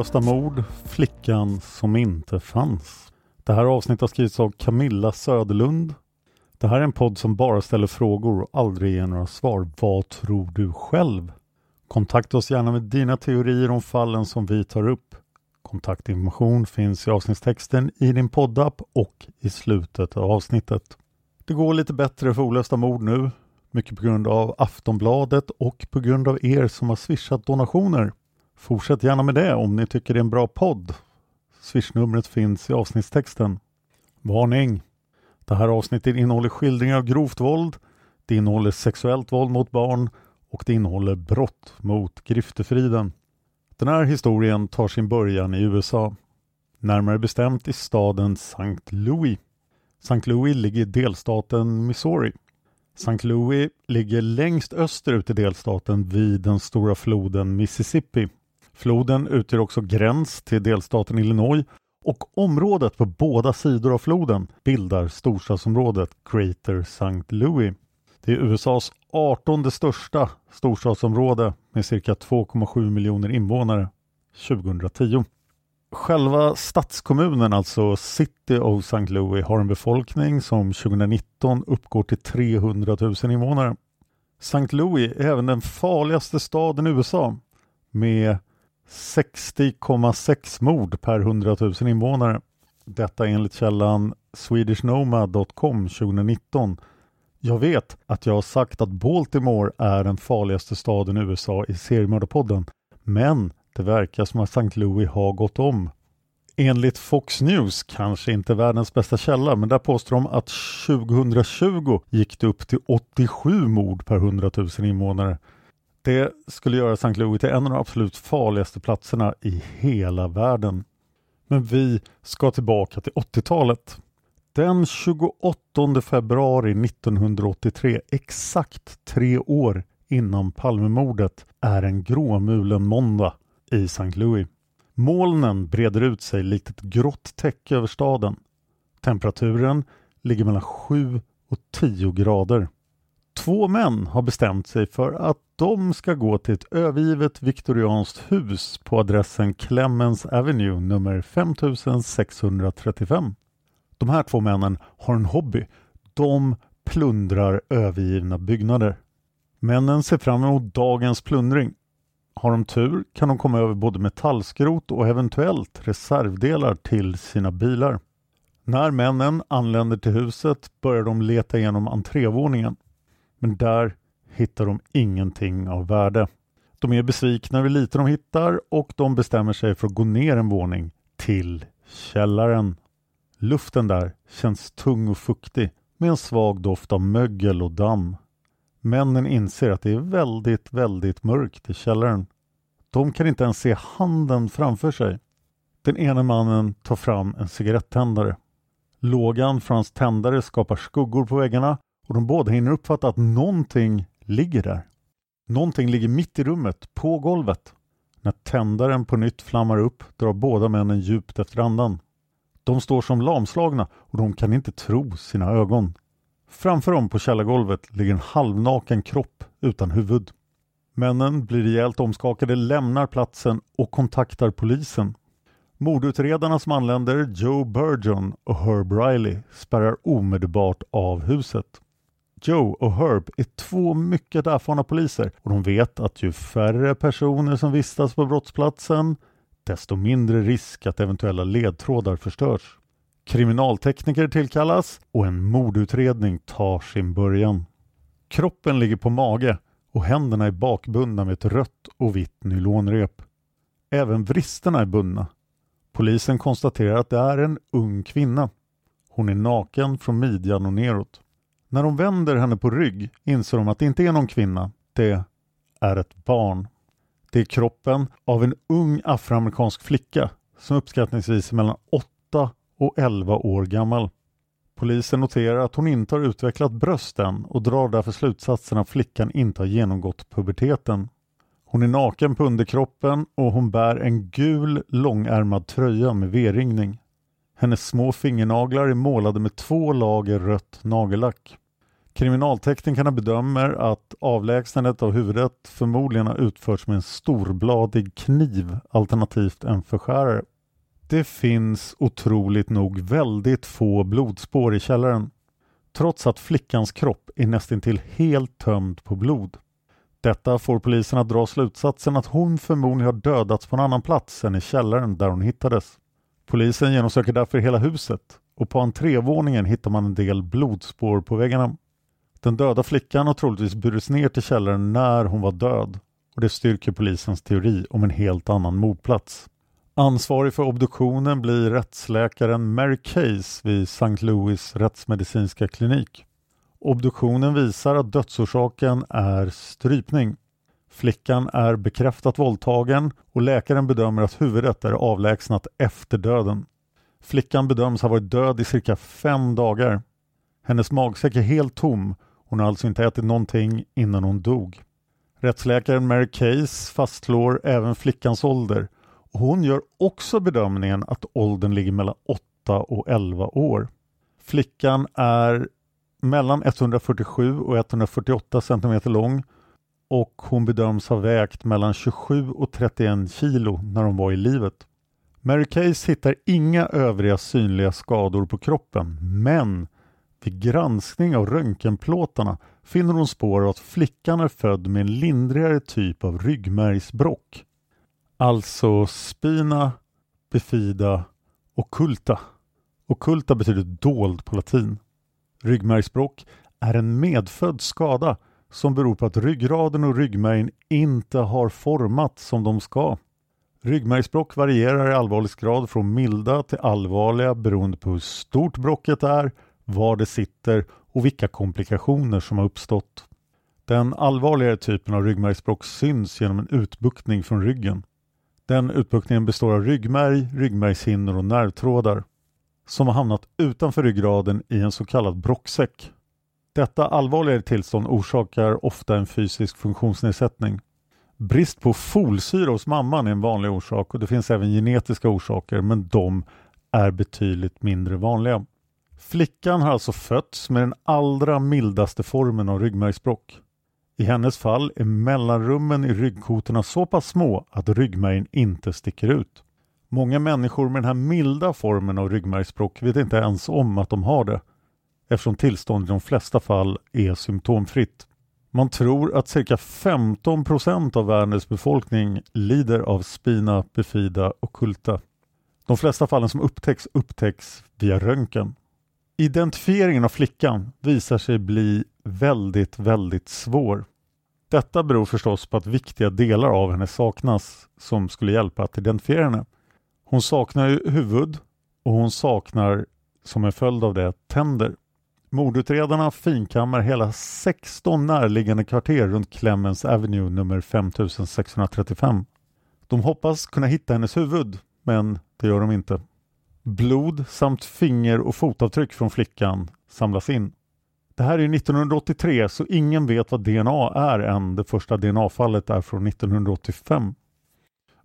Olösta mord, flickan som inte fanns. Det här avsnittet har skrivits av Camilla Söderlund. Det här är en podd som bara ställer frågor och aldrig ger några svar. Vad tror du själv? Kontakta oss gärna med dina teorier om fallen som vi tar upp. Kontaktinformation finns i avsnittstexten i din poddapp och i slutet av avsnittet. Det går lite bättre för olösta mord nu. Mycket på grund av Aftonbladet och på grund av er som har swishat donationer. Fortsätt gärna med det om ni tycker det är en bra podd. Swishnumret finns i avsnittstexten. Varning! Det här avsnittet innehåller skildringar av grovt våld, det innehåller sexuellt våld mot barn och det innehåller brott mot griftefriden. Den här historien tar sin början i USA. Närmare bestämt i staden St. Louis. St. Louis ligger i delstaten Missouri. St. Louis ligger längst österut i delstaten vid den stora floden Mississippi. Floden utgör också gräns till delstaten Illinois och området på båda sidor av floden bildar storstadsområdet Greater St. Louis. Det är USAs 18 största storstadsområde med cirka 2,7 miljoner invånare 2010. Själva stadskommunen, alltså City of St. Louis, har en befolkning som 2019 uppgår till 300 000 invånare. St. Louis är även den farligaste staden i USA med 60,6 mord per 100 000 invånare. Detta enligt källan swedishnomad.com 2019. Jag vet att jag har sagt att Baltimore är den farligaste staden i USA i seriemördarpodden, men det verkar som att St. Louis har gått om. Enligt Fox News, kanske inte världens bästa källa, men där påstår de att 2020 gick det upp till 87 mord per 100 000 invånare. Det skulle göra St. Louis till en av de absolut farligaste platserna i hela världen. Men vi ska tillbaka till 80-talet. Den 28 februari 1983, exakt tre år innan Palmemordet, är en gråmulen måndag i St. Louis. Molnen breder ut sig likt ett grått täcke över staden. Temperaturen ligger mellan 7 och 10 grader. Två män har bestämt sig för att de ska gå till ett övergivet viktorianskt hus på adressen Clemens Avenue nummer 5635. De här två männen har en hobby. De plundrar övergivna byggnader. Männen ser fram emot dagens plundring. Har de tur kan de komma över både metallskrot och eventuellt reservdelar till sina bilar. När männen anländer till huset börjar de leta igenom entrévåningen. Men där hittar de ingenting av värde. De är besvikna över lite de hittar och de bestämmer sig för att gå ner en våning till källaren. Luften där känns tung och fuktig med en svag doft av mögel och damm. Männen inser att det är väldigt, väldigt mörkt i källaren. De kan inte ens se handen framför sig. Den ene mannen tar fram en cigarettändare. Lågan från hans tändare skapar skuggor på väggarna och de båda hinner uppfatta att någonting ligger där. Någonting ligger mitt i rummet, på golvet. När tändaren på nytt flammar upp drar båda männen djupt efter andan. De står som lamslagna och de kan inte tro sina ögon. Framför dem på källargolvet ligger en halvnaken kropp utan huvud. Männen blir rejält omskakade, lämnar platsen och kontaktar polisen. Mordutredarna som anländer, Joe Burgeon och Herb Riley, spärrar omedelbart av huset. Joe och Herb är två mycket erfarna poliser och de vet att ju färre personer som vistas på brottsplatsen desto mindre risk att eventuella ledtrådar förstörs. Kriminaltekniker tillkallas och en mordutredning tar sin början. Kroppen ligger på mage och händerna är bakbundna med ett rött och vitt nylonrep. Även vristerna är bundna. Polisen konstaterar att det är en ung kvinna. Hon är naken från midjan och neråt. När de vänder henne på rygg inser de att det inte är någon kvinna. Det är ett barn. Det är kroppen av en ung afroamerikansk flicka som uppskattningsvis är mellan 8 och 11 år gammal. Polisen noterar att hon inte har utvecklat bröst än och drar därför slutsatsen att flickan inte har genomgått puberteten. Hon är naken på underkroppen och hon bär en gul långärmad tröja med V-ringning. Hennes små fingernaglar är målade med två lager rött nagellack. Kriminalteknikerna bedömer att avlägsnandet av huvudet förmodligen har utförts med en storbladig kniv alternativt en förskärare. Det finns otroligt nog väldigt få blodspår i källaren trots att flickans kropp är nästintill helt tömd på blod. Detta får polisen att dra slutsatsen att hon förmodligen har dödats på en annan plats än i källaren där hon hittades. Polisen genomsöker därför hela huset och på entrévåningen hittar man en del blodspår på väggarna. Den döda flickan har troligtvis burits ner till källaren när hon var död och det styrker polisens teori om en helt annan mordplats. Ansvarig för obduktionen blir rättsläkaren Mary Case vid St. Louis rättsmedicinska klinik. Obduktionen visar att dödsorsaken är strypning. Flickan är bekräftat våldtagen och läkaren bedömer att huvudet är avlägsnat efter döden. Flickan bedöms ha varit död i cirka fem dagar. Hennes magsäck är helt tom. Hon har alltså inte ätit någonting innan hon dog. Rättsläkaren Mary Case fastslår även flickans ålder och hon gör också bedömningen att åldern ligger mellan 8 och 11 år. Flickan är mellan 147 och 148 cm lång och hon bedöms ha vägt mellan 27 och 31 kilo när hon var i livet. Mary Case hittar inga övriga synliga skador på kroppen men vid granskning av röntgenplåtarna finner hon spår av att flickan är född med en lindrigare typ av ryggmärgsbråck. Alltså spina, bifida och kulta. Och betyder dold på latin. Ryggmärgsbråck är en medfödd skada som beror på att ryggraden och ryggmärgen inte har formats som de ska. Ryggmärgsbråck varierar i allvarlighetsgrad från milda till allvarliga beroende på hur stort bråcket är, var det sitter och vilka komplikationer som har uppstått. Den allvarligare typen av ryggmärgsbråck syns genom en utbuktning från ryggen. Den utbuktningen består av ryggmärg, ryggmärgshinnor och nervtrådar som har hamnat utanför ryggraden i en så kallad brocksäck. Detta allvarligare tillstånd orsakar ofta en fysisk funktionsnedsättning. Brist på folsyra hos mamman är en vanlig orsak och det finns även genetiska orsaker men de är betydligt mindre vanliga. Flickan har alltså fötts med den allra mildaste formen av ryggmärgsbråck. I hennes fall är mellanrummen i ryggkotorna så pass små att ryggmärgen inte sticker ut. Många människor med den här milda formen av ryggmärgsbråck vet inte ens om att de har det eftersom tillståndet i de flesta fall är symptomfritt. Man tror att cirka 15 procent av världens befolkning lider av spina bifida occulta. De flesta fallen som upptäcks upptäcks via röntgen. Identifieringen av flickan visar sig bli väldigt, väldigt svår. Detta beror förstås på att viktiga delar av henne saknas som skulle hjälpa att identifiera henne. Hon saknar ju huvud och hon saknar som en följd av det tänder. Mordutredarna finkammar hela 16 närliggande kvarter runt Clemens Avenue nummer 5635. De hoppas kunna hitta hennes huvud, men det gör de inte. Blod samt finger och fotavtryck från flickan samlas in. Det här är 1983 så ingen vet vad DNA är än det första DNA-fallet är från 1985.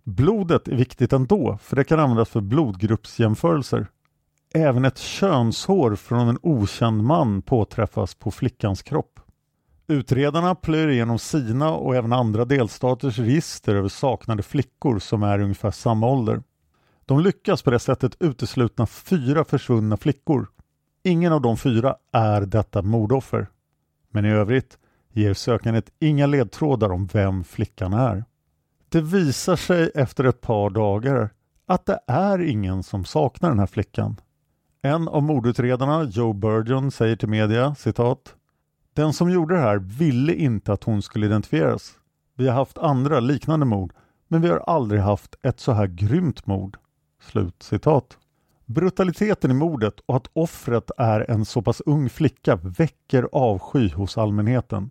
Blodet är viktigt ändå för det kan användas för blodgruppsjämförelser. Även ett könshår från en okänd man påträffas på flickans kropp. Utredarna plöjer igenom sina och även andra delstaters register över saknade flickor som är ungefär samma ålder. De lyckas på det sättet uteslutna fyra försvunna flickor. Ingen av de fyra är detta mordoffer. Men i övrigt ger sökandet inga ledtrådar om vem flickan är. Det visar sig efter ett par dagar att det är ingen som saknar den här flickan. En av mordutredarna, Joe Burgeon, säger till media citat Den som gjorde det här ville inte att hon skulle identifieras. Vi har haft andra liknande mord men vi har aldrig haft ett så här grymt mord. Slut citat. Brutaliteten i mordet och att offret är en så pass ung flicka väcker avsky hos allmänheten.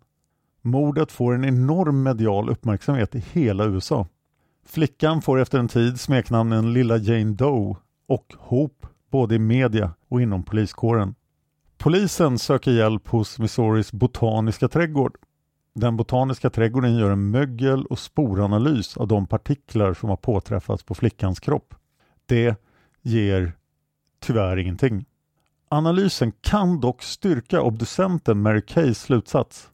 Mordet får en enorm medial uppmärksamhet i hela USA. Flickan får efter en tid smeknamnen Lilla Jane Doe och Hope både i media och inom poliskåren. Polisen söker hjälp hos Missouris botaniska trädgård. Den botaniska trädgården gör en mögel och sporanalys av de partiklar som har påträffats på flickans kropp. Det ger tyvärr ingenting. Analysen kan dock styrka obducenten Mary Kays slutsats.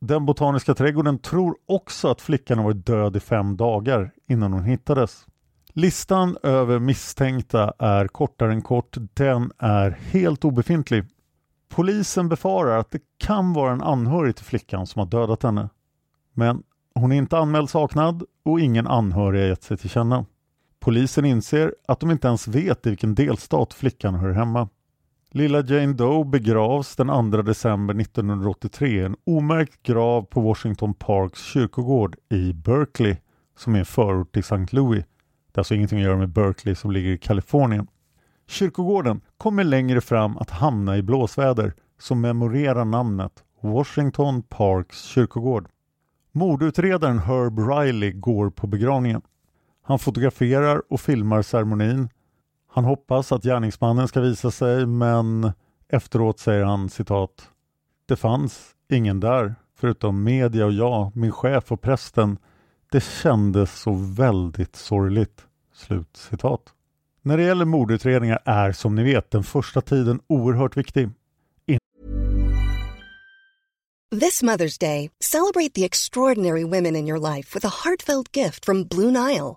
Den botaniska trädgården tror också att flickan har varit död i fem dagar innan hon hittades. Listan över misstänkta är kortare än kort. Den är helt obefintlig. Polisen befarar att det kan vara en anhörig till flickan som har dödat henne. Men hon är inte anmäld saknad och ingen anhörig har gett sig till känna. Polisen inser att de inte ens vet i vilken delstat flickan hör hemma. Lilla Jane Doe begravs den 2 december 1983 i en omärkt grav på Washington Parks kyrkogård i Berkeley som är en förort till St. Louis. Det har alltså ingenting att göra med Berkeley som ligger i Kalifornien. Kyrkogården kommer längre fram att hamna i blåsväder som memorerar namnet Washington Parks kyrkogård. Mordutredaren Herb Riley går på begravningen. Han fotograferar och filmar ceremonin. Han hoppas att gärningsmannen ska visa sig men efteråt säger han citat Det fanns ingen där förutom media och jag, min chef och prästen. Det kändes så väldigt sorgligt. Slut citat. När det gäller mordutredningar är som ni vet den första tiden oerhört viktig. This Mother's Day, celebrate the extraordinary women in your life with a heartfelt gift from Blue Nile.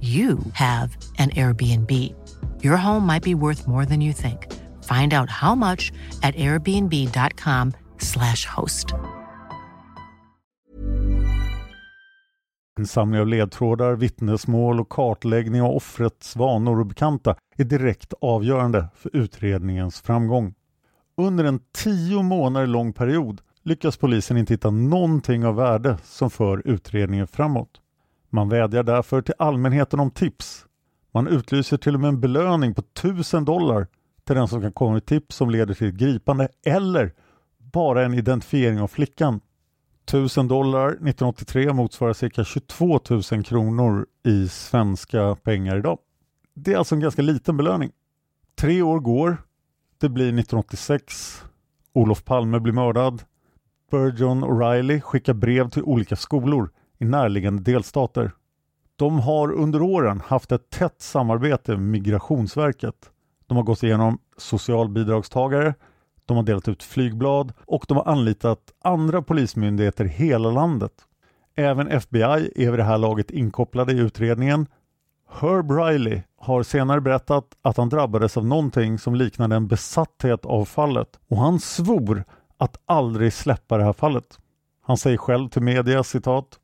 you have an Airbnb. Your home might be worth more than you think. Find out how much at airbnb.com/slash host. Insamling av ledtrådar, vittnesmål och kartläggning av offrets vanor och bekanta är direkt avgörande för utredningens framgång. Under en tio månader lång period lyckas polisen inte hitta någonting av värde som för utredningen framåt. Man vädjar därför till allmänheten om tips. Man utlyser till och med en belöning på 1000 dollar till den som kan komma med tips som leder till ett gripande eller bara en identifiering av flickan. 1000 dollar 1983 motsvarar cirka 22 000 kronor i svenska pengar idag. Det är alltså en ganska liten belöning. Tre år går. Det blir 1986. Olof Palme blir mördad. Burgeon och Riley skickar brev till olika skolor i närliggande delstater. De har under åren haft ett tätt samarbete med Migrationsverket. De har gått igenom socialbidragstagare, de har delat ut flygblad och de har anlitat andra polismyndigheter i hela landet. Även FBI är vid det här laget inkopplade i utredningen. Herb Riley har senare berättat att han drabbades av någonting som liknade en besatthet av fallet och han svor att aldrig släppa det här fallet. Han säger själv till media citat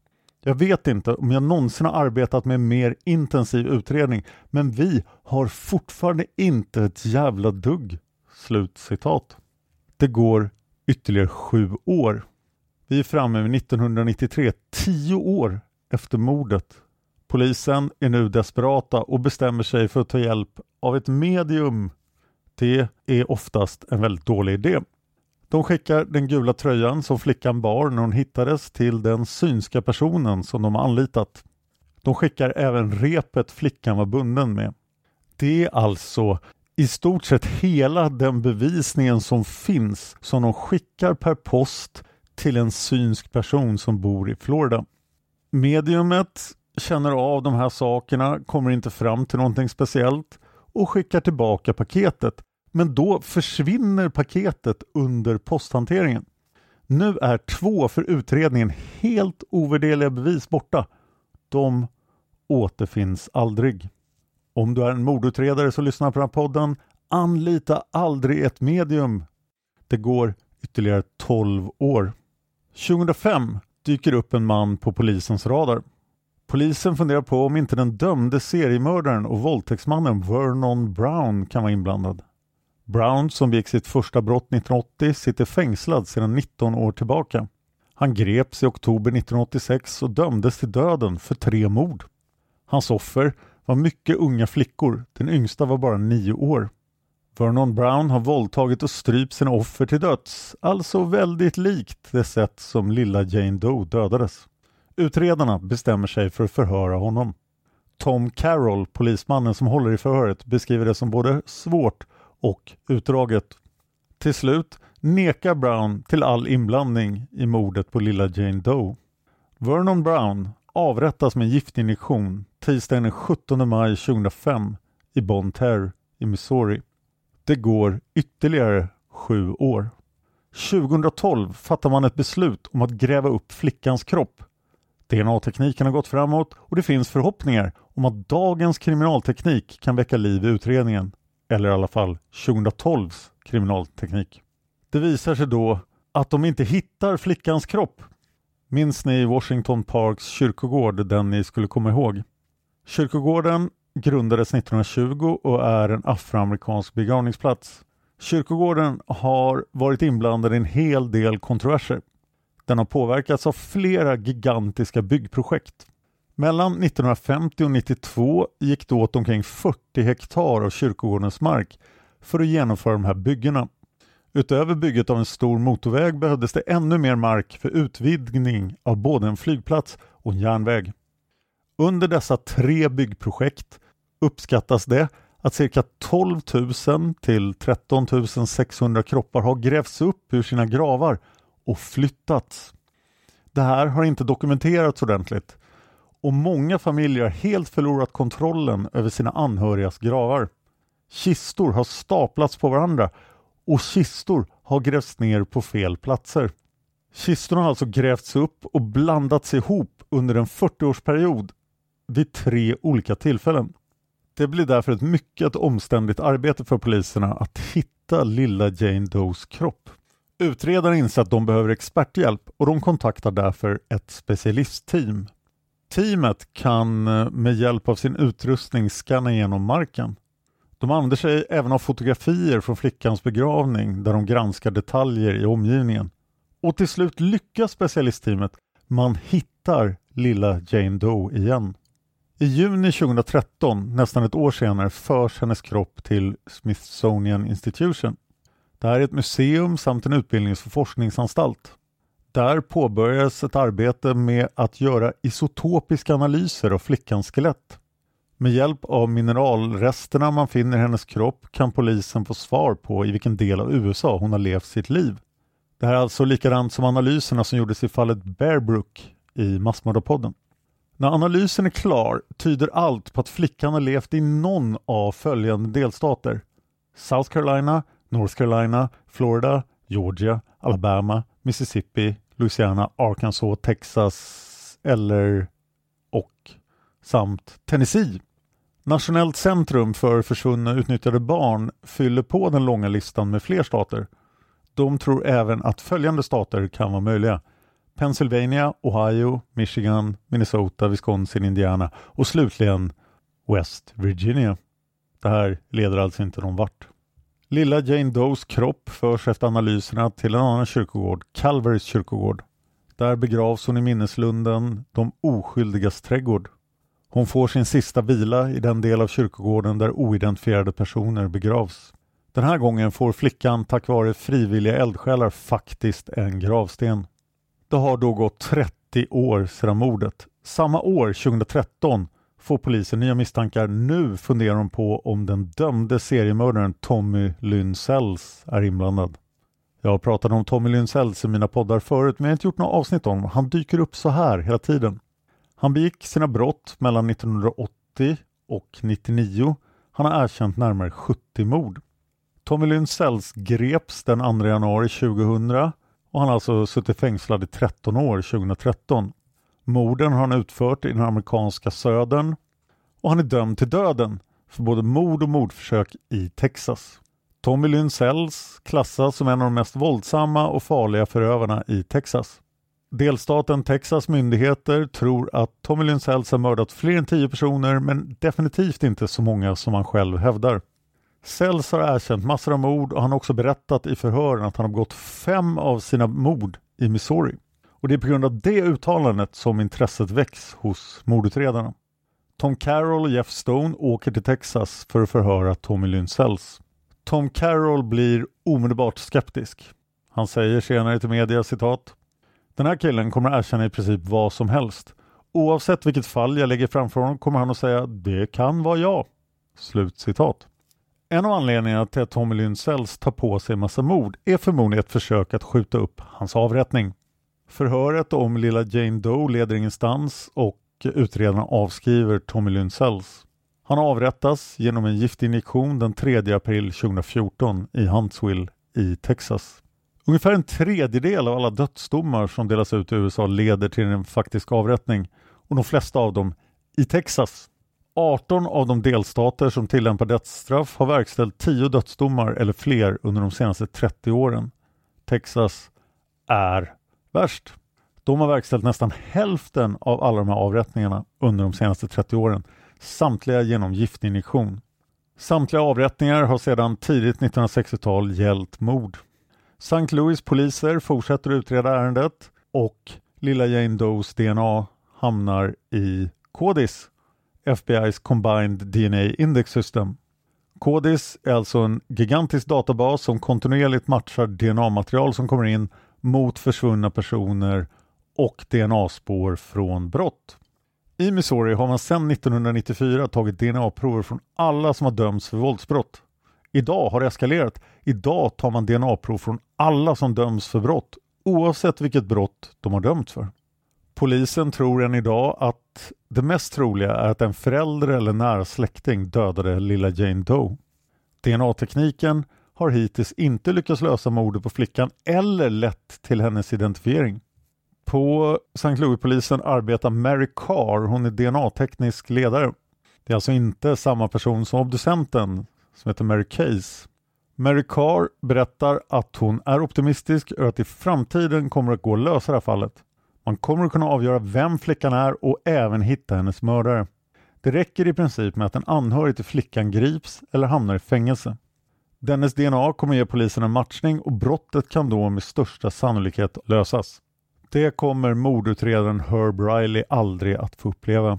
jag vet inte om jag någonsin har arbetat med en mer intensiv utredning men vi har fortfarande inte ett jävla dugg. Slut citat. Det går ytterligare sju år. Vi är framme vid 1993, tio år efter mordet. Polisen är nu desperata och bestämmer sig för att ta hjälp av ett medium. Det är oftast en väldigt dålig idé. De skickar den gula tröjan som flickan bar när hon hittades till den synska personen som de anlitat. De skickar även repet flickan var bunden med. Det är alltså i stort sett hela den bevisningen som finns som de skickar per post till en synsk person som bor i Florida. Mediumet känner av de här sakerna, kommer inte fram till någonting speciellt och skickar tillbaka paketet. Men då försvinner paketet under posthanteringen. Nu är två för utredningen helt ovärderliga bevis borta. De återfinns aldrig. Om du är en mordutredare som lyssnar på den här podden, anlita aldrig ett medium. Det går ytterligare 12 år. 2005 dyker upp en man på polisens radar. Polisen funderar på om inte den dömde seriemördaren och våldtäktsmannen Vernon Brown kan vara inblandad. Brown som begick sitt första brott 1980 sitter fängslad sedan 19 år tillbaka. Han greps i oktober 1986 och dömdes till döden för tre mord. Hans offer var mycket unga flickor, den yngsta var bara nio år. Vernon Brown har våldtagit och strypt sina offer till döds, alltså väldigt likt det sätt som lilla Jane Doe dödades. Utredarna bestämmer sig för att förhöra honom. Tom Carroll, polismannen som håller i förhöret, beskriver det som både svårt och utdraget. Till slut nekar Brown till all inblandning i mordet på lilla Jane Doe. Vernon Brown avrättas med en giftinjektion tisdagen den 17 maj 2005 i Bon Terre i Missouri. Det går ytterligare sju år. 2012 fattar man ett beslut om att gräva upp flickans kropp. DNA-tekniken har gått framåt och det finns förhoppningar om att dagens kriminalteknik kan väcka liv i utredningen. Eller i alla fall 2012s kriminalteknik. Det visar sig då att de inte hittar flickans kropp. Minns ni Washington Parks kyrkogård, den ni skulle komma ihåg? Kyrkogården grundades 1920 och är en afroamerikansk begravningsplats. Kyrkogården har varit inblandad i en hel del kontroverser. Den har påverkats av flera gigantiska byggprojekt. Mellan 1950 och 92 gick det åt omkring 40 hektar av kyrkogårdens mark för att genomföra de här byggena. Utöver bygget av en stor motorväg behövdes det ännu mer mark för utvidgning av både en flygplats och en järnväg. Under dessa tre byggprojekt uppskattas det att cirka 12 000 till 13 600 kroppar har grävts upp ur sina gravar och flyttats. Det här har inte dokumenterats ordentligt och många familjer har helt förlorat kontrollen över sina anhörigas gravar. Kistor har staplats på varandra och kistor har grävts ner på fel platser. Kistorna har alltså grävts upp och blandats ihop under en 40-årsperiod vid tre olika tillfällen. Det blir därför ett mycket omständigt arbete för poliserna att hitta lilla Jane Does kropp. Utredaren inser att de behöver experthjälp och de kontaktar därför ett specialistteam. Teamet kan eh, med hjälp av sin utrustning skanna igenom marken. De använder sig även av fotografier från flickans begravning där de granskar detaljer i omgivningen. Och till slut lyckas specialistteamet. Man hittar lilla Jane Doe igen. I juni 2013, nästan ett år senare, förs hennes kropp till Smithsonian Institution. Det här är ett museum samt en utbildnings och forskningsanstalt. Där påbörjades ett arbete med att göra isotopiska analyser av flickans skelett. Med hjälp av mineralresterna man finner i hennes kropp kan polisen få svar på i vilken del av USA hon har levt sitt liv. Det här är alltså likadant som analyserna som gjordes i fallet Bearbrook i Massmördarpodden. När analysen är klar tyder allt på att flickan har levt i någon av följande delstater. South Carolina, North Carolina, Florida, Georgia, Alabama, Mississippi, Louisiana, Arkansas, Texas eller och samt Tennessee. Nationellt centrum för försvunna utnyttjade barn fyller på den långa listan med fler stater. De tror även att följande stater kan vara möjliga. Pennsylvania, Ohio, Michigan, Minnesota, Wisconsin, Indiana och slutligen West Virginia. Det här leder alltså inte någon vart. Lilla Jane Does kropp förs efter analyserna till en annan kyrkogård, Calvarys kyrkogård. Där begravs hon i minneslunden De oskyldigas trädgård. Hon får sin sista vila i den del av kyrkogården där oidentifierade personer begravs. Den här gången får flickan tack vare frivilliga eldsjälar faktiskt en gravsten. Det har då gått 30 år sedan mordet. Samma år, 2013, får polisen nya misstankar. Nu funderar de på om den dömde seriemördaren Tommy Lynsells är inblandad. Jag har pratat om Tommy Lynsells i mina poddar förut men jag har inte gjort något avsnitt om honom. Han dyker upp så här hela tiden. Han begick sina brott mellan 1980 och 99. Han har erkänt närmare 70 mord. Tommy Lynsells greps den 2 januari 2000 och han har alltså suttit fängslad i 13 år 2013. Morden har han utfört i den amerikanska södern och han är dömd till döden för både mord och mordförsök i Texas. Tommy Lynn Sells klassas som en av de mest våldsamma och farliga förövarna i Texas. Delstaten Texas myndigheter tror att Tommy Lynn Sells har mördat fler än 10 personer men definitivt inte så många som han själv hävdar. Sells har erkänt massor av mord och han har också berättat i förhören att han har begått fem av sina mord i Missouri. Och det är på grund av det uttalandet som intresset väcks hos mordutredarna. Tom Carroll och Jeff Stone åker till Texas för att förhöra Tommy Lynn Sells. Tom Carroll blir omedelbart skeptisk. Han säger senare till media citat Den här killen kommer erkänna i princip vad som helst. Oavsett vilket fall jag lägger framför honom kommer han att säga det kan vara jag. Slut citat. En av anledningarna till att Tommy Lynn Sells tar på sig en massa mord är förmodligen ett försök att skjuta upp hans avrättning. Förhöret om lilla Jane Doe leder ingenstans och utredarna avskriver Tommy Lynsells. Han avrättas genom en giftinjektion den 3 april 2014 i Huntsville i Texas. Ungefär en tredjedel av alla dödsdomar som delas ut i USA leder till en faktisk avrättning och de flesta av dem i Texas. 18 av de delstater som tillämpar dödsstraff har verkställt 10 dödsdomar eller fler under de senaste 30 åren. Texas är värst. De har verkställt nästan hälften av alla de här avrättningarna under de senaste 30 åren. Samtliga genom giftinjektion. Samtliga avrättningar har sedan tidigt 1960-tal gällt mord. St. Louis poliser fortsätter utreda ärendet och lilla Jane Does DNA hamnar i KODIS, FBI's Combined DNA Index System. KODIS är alltså en gigantisk databas som kontinuerligt matchar DNA-material som kommer in mot försvunna personer och DNA-spår från brott. I Missouri har man sedan 1994 tagit DNA-prover från alla som har dömts för våldsbrott. Idag har det eskalerat. Idag tar man DNA-prov från alla som döms för brott oavsett vilket brott de har dömts för. Polisen tror än idag att det mest troliga är att en förälder eller nära släkting dödade lilla Jane Doe. DNA-tekniken har hittills inte lyckats lösa mordet på flickan eller lett till hennes identifiering. På St. Louis-polisen arbetar Mary Carr, hon är DNA-teknisk ledare. Det är alltså inte samma person som obducenten som heter Mary Case. Mary Carr berättar att hon är optimistisk över att i framtiden kommer att gå att lösa det här fallet. Man kommer att kunna avgöra vem flickan är och även hitta hennes mördare. Det räcker i princip med att en anhörig till flickan grips eller hamnar i fängelse. Dennes DNA kommer ge polisen en matchning och brottet kan då med största sannolikhet lösas. Det kommer mordutredaren Herb Riley aldrig att få uppleva.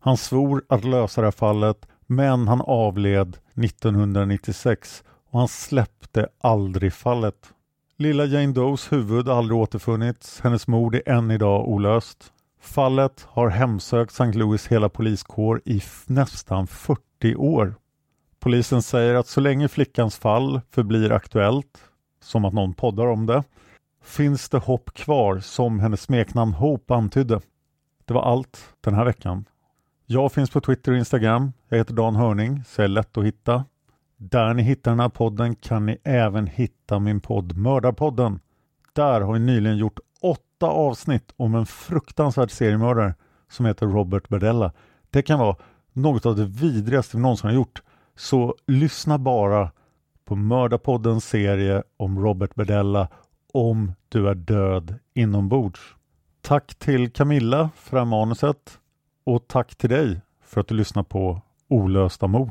Han svor att lösa det här fallet men han avled 1996 och han släppte aldrig fallet. Lilla Jane Does huvud har aldrig återfunnits. Hennes mord är än idag olöst. Fallet har hemsökt St. Louis hela poliskår i nästan 40 år. Polisen säger att så länge flickans fall förblir aktuellt, som att någon poddar om det, finns det hopp kvar som hennes smeknamn Hope antydde. Det var allt den här veckan. Jag finns på Twitter och Instagram. Jag heter Dan Hörning, så jag är lätt att hitta. Där ni hittar den här podden kan ni även hitta min podd Mördarpodden. Där har vi nyligen gjort åtta avsnitt om en fruktansvärd seriemördare som heter Robert Berdella. Det kan vara något av det vidrigaste vi någonsin har gjort. Så lyssna bara på Mördarpoddens serie om Robert Berdella om du är död inombords. Tack till Camilla för det här manuset och tack till dig för att du lyssnar på Olösta mord.